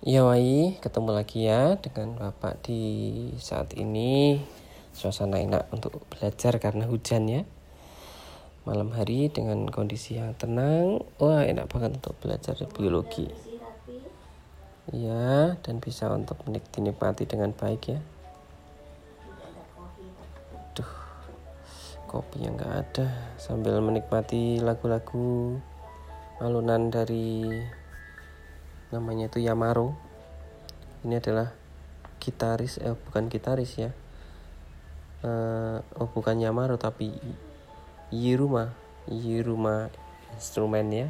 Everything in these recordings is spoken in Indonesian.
Ya Wai, ketemu lagi ya dengan Bapak di saat ini. Suasana enak untuk belajar karena hujan ya. Malam hari dengan kondisi yang tenang. Wah enak banget untuk belajar biologi. Ya, dan bisa untuk dinikmati dengan baik ya. Duh, kopi yang gak ada. Sambil menikmati lagu-lagu alunan dari namanya itu Yamaro ini adalah gitaris eh bukan gitaris ya. Uh, oh bukan Yamaro tapi Yiruma. Yiruma instrumen ya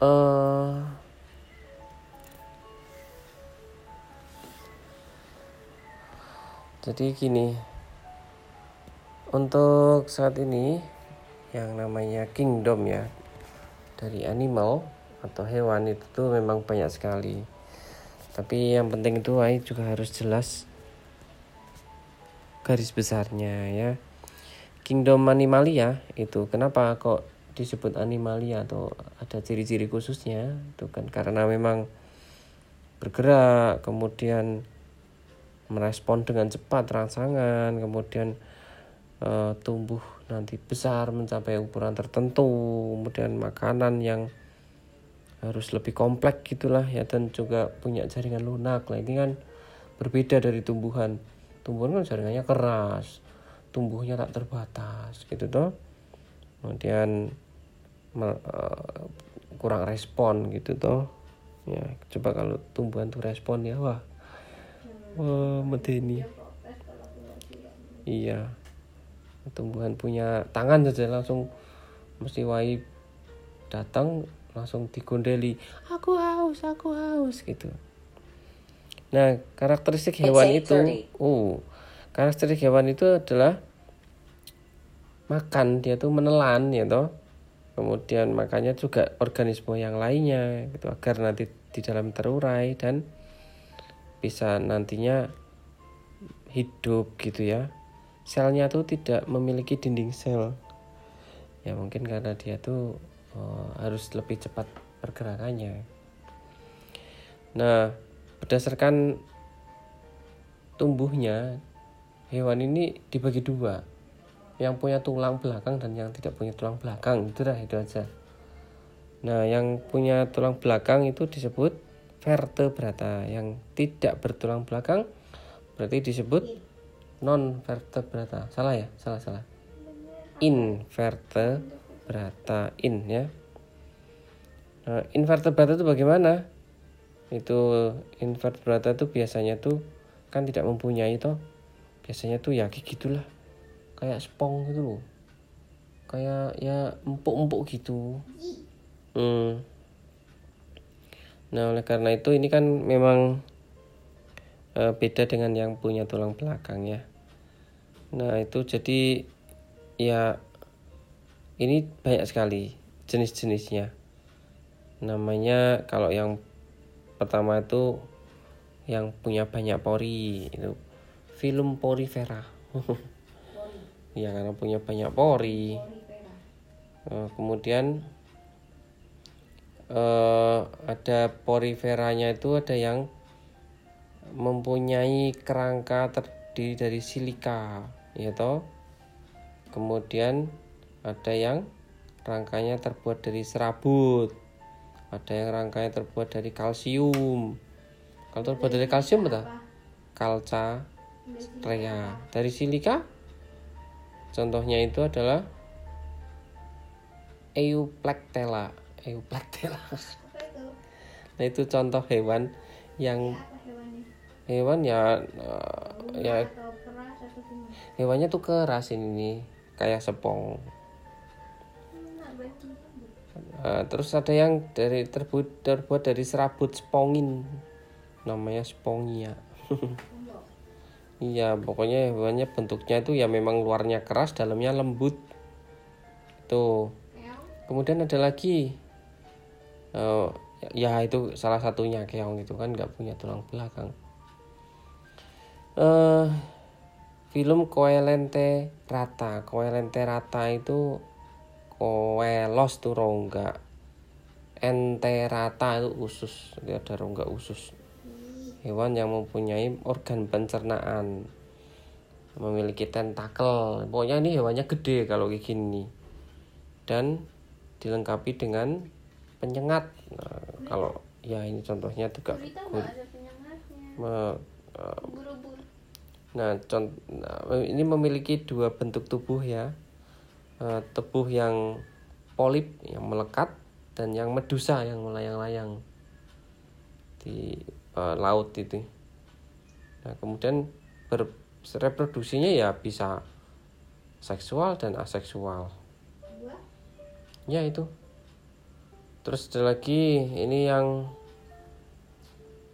uh, jadi gini. Untuk saat ini yang namanya kingdom ya dari animal atau hewan itu tuh memang banyak sekali. Tapi yang penting itu ay juga harus jelas garis besarnya ya. Kingdom animalia itu kenapa kok disebut animalia atau ada ciri-ciri khususnya? Itu kan karena memang bergerak kemudian merespon dengan cepat rangsangan kemudian uh, tumbuh nanti besar mencapai ukuran tertentu kemudian makanan yang harus lebih kompleks gitulah ya dan juga punya jaringan lunak. Lah ini kan berbeda dari tumbuhan. Tumbuhan kan jaringannya keras tumbuhnya tak terbatas gitu toh. Kemudian uh, kurang respon gitu toh. Ya coba kalau tumbuhan tuh respon ya wah. Wah medeni iya. Tumbuhan punya tangan saja langsung mesti wai datang langsung digondeli aku haus aku haus gitu. Nah karakteristik hewan itu oh karakteristik hewan itu adalah makan dia tuh menelan ya toh. Kemudian makanya juga organisme yang lainnya gitu agar nanti di dalam terurai dan bisa nantinya hidup gitu ya. Selnya tuh tidak memiliki dinding sel. Ya mungkin karena dia tuh oh, harus lebih cepat pergerakannya. Nah, berdasarkan tumbuhnya, hewan ini dibagi dua. Yang punya tulang belakang dan yang tidak punya tulang belakang. Itu dah itu aja. Nah, yang punya tulang belakang itu disebut vertebrata. Yang tidak bertulang belakang berarti disebut non vertebrata. Salah ya? Salah, salah. Invertebrata in ya. Nah, invertebrata itu bagaimana? Itu invertebrata itu biasanya tuh kan tidak mempunyai toh. Biasanya tuh ya gitulah. Kayak spong gitu kayak ya empuk-empuk gitu. Hmm. nah oleh karena itu ini kan memang uh, beda dengan yang punya tulang belakang ya. Nah itu jadi ya ini banyak sekali jenis-jenisnya. Namanya kalau yang pertama itu yang punya banyak pori itu film porifera. Ya karena punya banyak pori. Uh, kemudian uh, ada poriferanya itu ada yang mempunyai kerangka terdiri dari silika ya toh? Kemudian ada yang rangkanya terbuat dari serabut. Ada yang rangkanya terbuat dari kalsium. Kalau terbuat dari kalsium betul? Kalca rea. Dari silika? Contohnya itu adalah euplectella. Euplectella. Nah itu contoh hewan yang hewan ya uh, ya hewannya tuh keras ini kayak sepong Uh, terus ada yang dari terbuat terbuat dari serabut spongin, namanya spongia. iya, pokoknya hewannya bentuknya itu ya memang luarnya keras, dalamnya lembut. Tuh. Kemudian ada lagi, uh, ya itu salah satunya keong itu kan nggak punya tulang belakang. Uh, film Koelente Rata, Koelente Rata itu kowe los tuh rongga. Enterata itu usus. Jadi ada rongga usus. Hewan yang mempunyai organ pencernaan. Memiliki tentakel. Pokoknya ini hewannya gede kalau kayak gini. Dan dilengkapi dengan penyengat. Nah, kalau ya ini contohnya juga Gurita gur- nggak ada penyengatnya. me- Ubur-ubur. Nah, con- nah, ini memiliki dua bentuk tubuh ya. Eh, tubuh yang polip yang melekat dan yang medusa yang melayang-layang di eh, laut itu. Nah, kemudian ber- reproduksinya ya bisa seksual dan aseksual. Ya itu. Terus ada lagi ini yang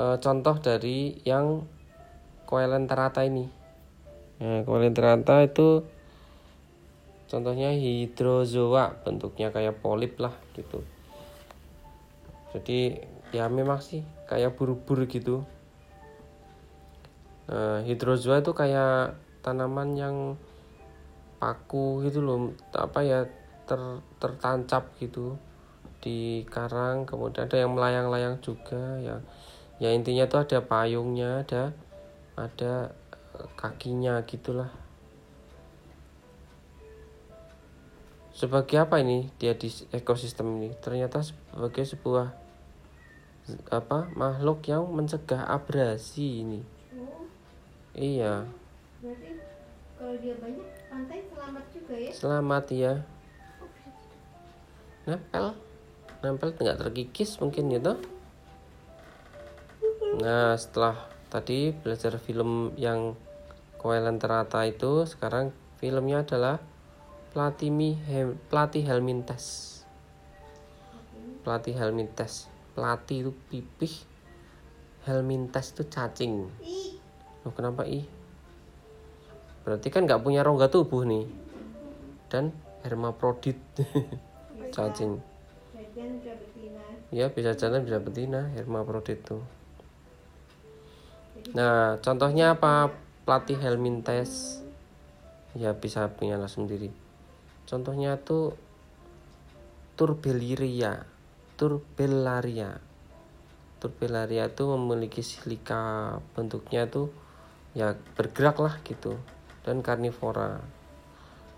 eh, contoh dari yang Coelenterata ini. Nah, Coelenterata itu contohnya hidrozoa, bentuknya kayak polip lah gitu. Jadi ya memang sih kayak buru-buru gitu. Nah, hidrozoa itu kayak tanaman yang paku gitu loh, apa ya ter, tertancap gitu di karang kemudian ada yang melayang-layang juga ya ya intinya tuh ada payungnya ada ada kakinya gitulah sebagai apa ini dia di ekosistem ini? Ternyata sebagai sebuah apa makhluk yang mencegah abrasi ini. Oh, iya. Berarti kalau dia banyak pantai selamat juga ya? selamat ya nempel. Nempel nggak terkikis mungkin gitu. Nah setelah tadi belajar film yang Coelenterata itu sekarang filmnya adalah Platimi Hem, Plati Helmintes Plati Helmintes Plati itu pipih Helmintes itu cacing Loh, kenapa ih? Berarti kan nggak punya rongga tubuh nih. Dan hermaprodit. Cacing. Ya bisa jalan bisa betina hermaprodit tuh. Nah, contohnya apa? Pelatih helmintes. Ya bisa punya langsung sendiri. Contohnya tuh Turbelliria. Turbellaria. Turbellaria itu memiliki silika bentuknya tuh ya bergerak lah gitu dan karnivora.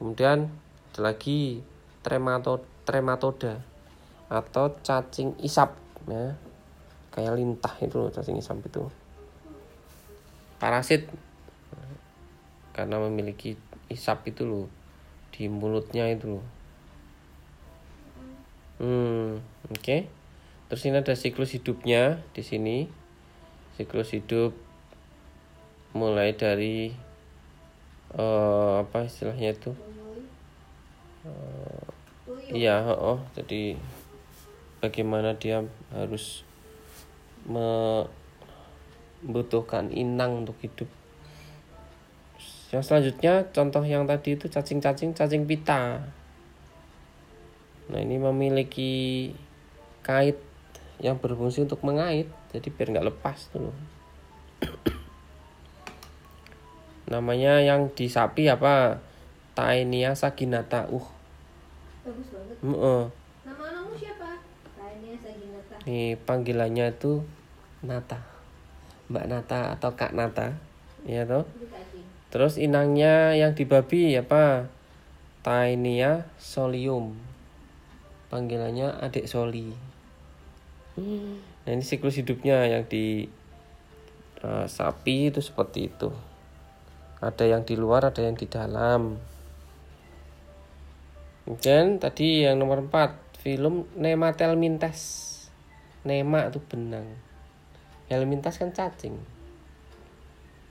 Kemudian ada lagi tremato trematoda atau cacing isap ya. Kayak lintah itu cacing isap itu. Parasit karena memiliki isap itu loh di mulutnya itu. Hmm, oke. Terus ini ada siklus hidupnya di sini. Siklus hidup mulai dari eh, apa istilahnya itu? Tuyul. Iya, oh, jadi bagaimana dia harus membutuhkan inang untuk hidup. Yang selanjutnya contoh yang tadi itu cacing-cacing cacing pita. Nah ini memiliki kait yang berfungsi untuk mengait, jadi biar nggak lepas tuh loh. Namanya yang di sapi apa? Taenia saginata. Uh, Bagus banget. heeh. Nama anakmu siapa? Lainnya Saginata. Nih panggilannya itu Nata. Mbak Nata atau Kak Nata. Iya toh? Terus inangnya yang di babi apa? Taenia solium. Panggilannya adik soli. Nah ini siklus hidupnya yang di eh, sapi itu seperti itu. Ada yang di luar, ada yang di dalam. Dan tadi yang nomor 4 film Nematelmintes. Nema itu benang. Helmintes kan cacing.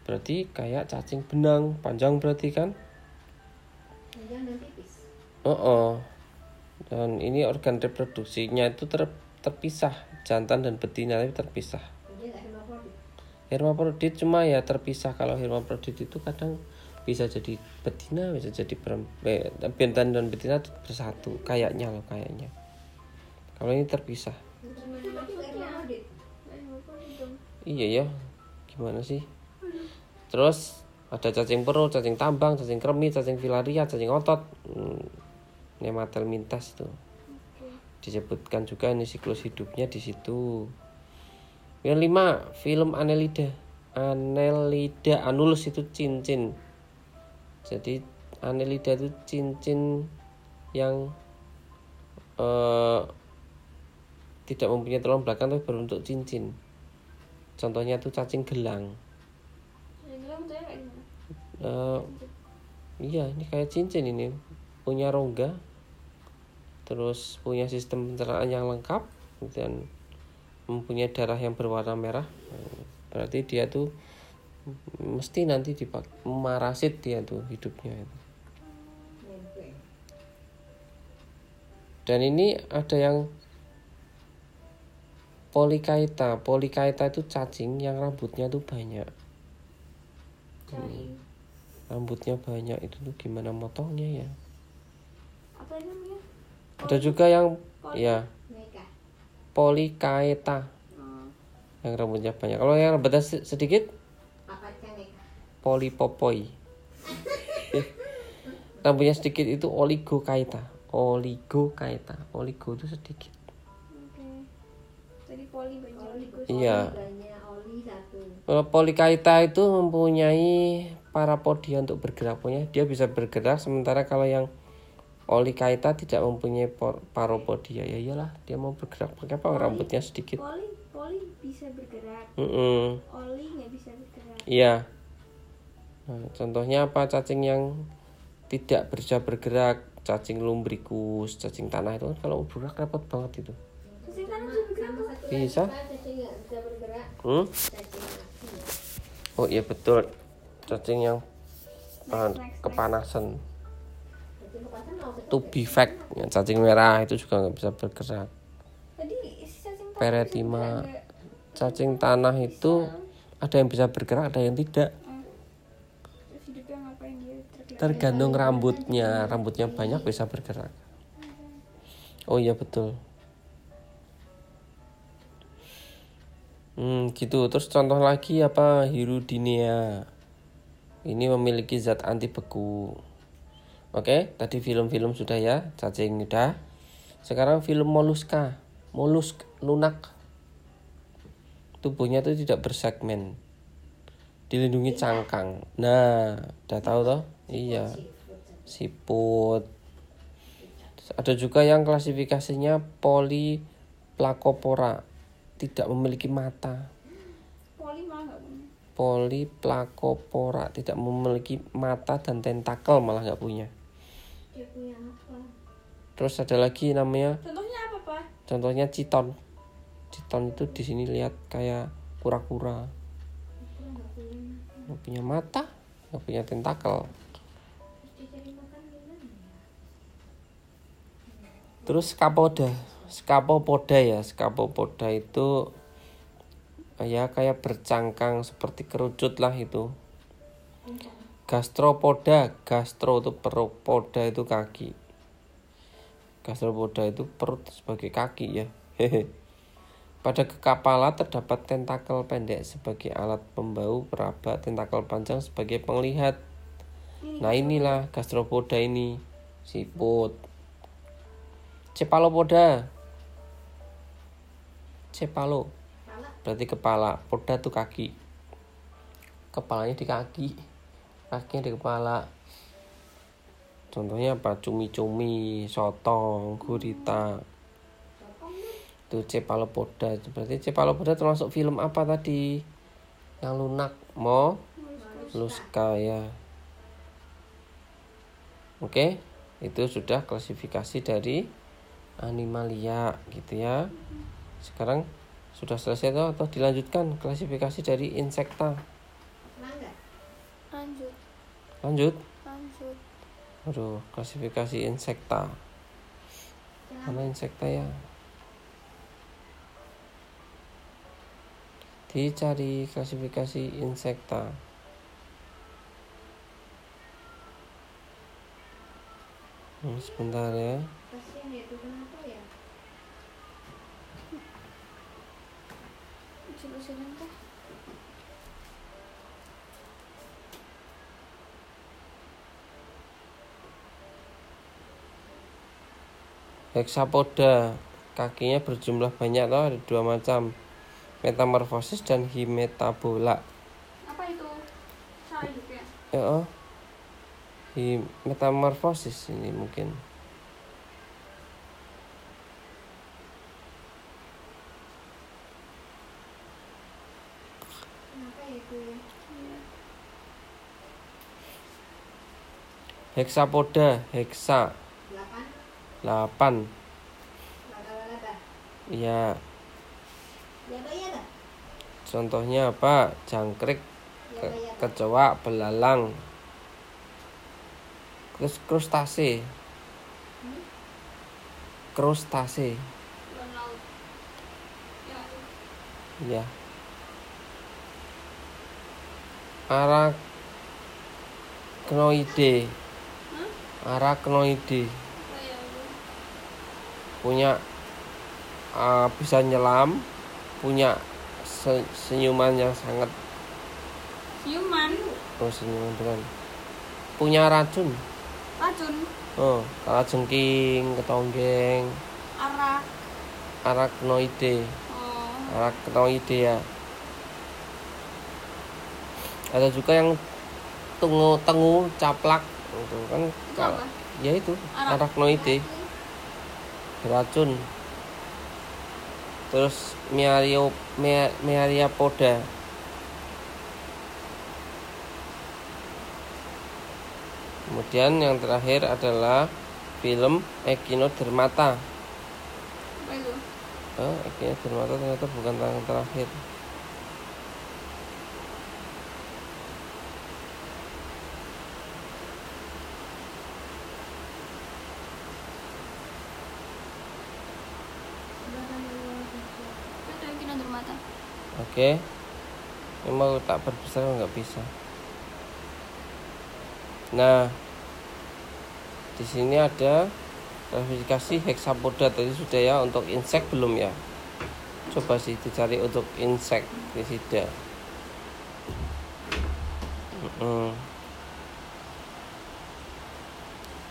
Berarti kayak cacing benang, panjang berarti kan? Dan tipis. Oh, oh. Dan ini organ reproduksinya itu ter- terpisah, jantan dan betina tapi terpisah. Hermaprodit cuma ya terpisah kalau hermaprodit itu kadang bisa jadi betina, bisa jadi perempuan, jantan dan betina bersatu, kayaknya loh kayaknya. Kalau ini terpisah. Iya ya, gimana sih? Terus ada cacing perut, cacing tambang, cacing kremi, cacing filaria, cacing otot, hmm, nematelmintes itu. disebutkan juga ini siklus hidupnya di situ. Yang lima film Annelida. Annelida Anulus itu cincin. Jadi Annelida itu cincin yang eh, tidak mempunyai tulang belakang tapi berbentuk cincin. Contohnya itu cacing gelang Yang bilang bentuknya kayak gimana? Eh, iya ini kayak cincin ini. Punya rongga terus punya sistem pencernaan yang lengkap dan mempunyai darah yang berwarna merah. Berarti dia tuh mesti nanti dipak marasit dia tuh hidupnya itu. Dan ini ada yang polikaita. Polikaita itu cacing yang rambutnya tuh banyak. Rambutnya banyak itu tuh gimana motongnya ya Apa ini namanya? ada juga yang Poli. ya polikaita Oh. yang rambutnya banyak kalau yang rambutnya se- sedikit polipopoi rambutnya sedikit itu oligokaita oligokaita oligo itu sedikit. Tadi poli banyak. Oli, Iya. oli banyak, oli satu. Kalau polikaita itu mempunyai parapodia untuk bergerak punya dia bisa bergerak sementara kalau yang olikaita tidak mempunyai paropodia ya iyalah dia mau bergerak pakai apa rambutnya sedikit Poli, poli bisa bergerak. Mm-mm. Oli nggak bisa bergerak. Iya. Nah, contohnya apa cacing yang tidak bisa bergerak, cacing lumbrikus, cacing tanah itu kan kalau bergerak repot banget itu. Cacing tanah bisa bergerak. Bisa. bisa bergerak. Hmm? Oh iya betul. Cacing yang uh, kepanasan. To be fact, ya, cacing merah itu juga nggak bisa bergerak. Peretima. Cacing tanah itu ada yang bisa bergerak, ada yang tidak. tergeletak? Tergantung rambutnya, rambutnya banyak bisa bergerak. Oh iya betul. Hmm gitu. Terus contoh lagi apa Hirudinea. Ini memiliki zat anti beku. Oke, tadi film-film sudah ya, cacing sudah. Sekarang film moluska, molusk lunak. Tubuhnya itu tidak bersegmen. Dilindungi cangkang. Nah, udah tahu toh? Iya. Siput. Ada juga yang klasifikasinya poliplakopora, tidak memiliki mata. Poli malah. Poliplakopora tidak memiliki mata dan tentakel malah nggak punya. Punya apa? Terus ada lagi namanya Contohnya apa pak? contohnya citon. Citon itu di sini lihat kayak kura-kura. Aku nggak punya. Mata, nggak punya tentakel. Terus ya? Terus scapoda. Scapopoda ya, scapopoda itu ya kayak bercangkang seperti kerucut lah itu. Gastropoda, gastro itu perut, poda itu kaki. Gastropoda itu perut sebagai kaki ya. Pada kepala terdapat tentakel pendek sebagai alat pembau, peraba, tentakel panjang sebagai penglihat. Nah inilah gastropoda ini, siput. Cepalopoda. Cepalo berarti kepala, poda tuh kaki. Kepalanya di kaki, kakinya di kepala. Contohnya apa? Cumi-cumi, sotong, gurita. Itu cepalopoda. Berarti cepalopoda termasuk film apa tadi? Yang lunak, mo, luska ya. Oke, itu sudah klasifikasi dari animalia gitu ya. Sekarang sudah selesai toh atau dilanjutkan klasifikasi dari insekta. Lanjut, Lanjut. lanjut. Aduh, klasifikasi insekta. Mana insekta ya? Dicari klasifikasi insekta. Hmm, sebentar ya. Ya itu ya? Hexapoda. kakinya berjumlah banyak loh ada dua macam metamorfosis dan hemetabola Apa itu? Cara hidupnya? ya oh. Metamorfosis ini mungkin Kenapa ya itu ya? Iya. Hexapoda hexa Delapan. 8 Laba-laba. ya Ya ya contohnya apa jangkrik Ya ke- Pak ya Pak. kecoa belalang terus krustase Hmm? krustase. Ya. ya arachnoide? Arachnoide Apa ya itu? punya uh, bisa nyelam punya se- senyuman yang sangat Siuman. oh senyuman dengan punya racun Racun. oh kala jengking ketonggeng Arak. arachnoide Oh. arachnoide ya ada juga yang tengu tengu caplak itu kan Itu apa? ya itu arachnoide beracun terus miario mea, meariapoda kemudian yang terakhir adalah film Echinodermata. Apa itu? oh, Echinodermata ternyata bukan yang terakhir Itu yang kena dermata. Oke. Ini mau tak perbesar nggak bisa? Nah di sini ada klasifikasi hexapoda. Tadi sudah ya untuk insek belum ya? Coba sih dicari untuk insek Mm-mm.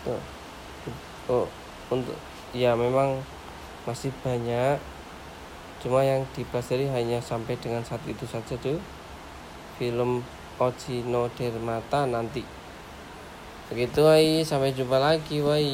Tuh. oh untuk ya memang masih banyak cuma yang dipelajari hanya sampai dengan saat itu saja tuh film Ochinodermata nanti. Begitu Wai. Sampai jumpa lagi Wai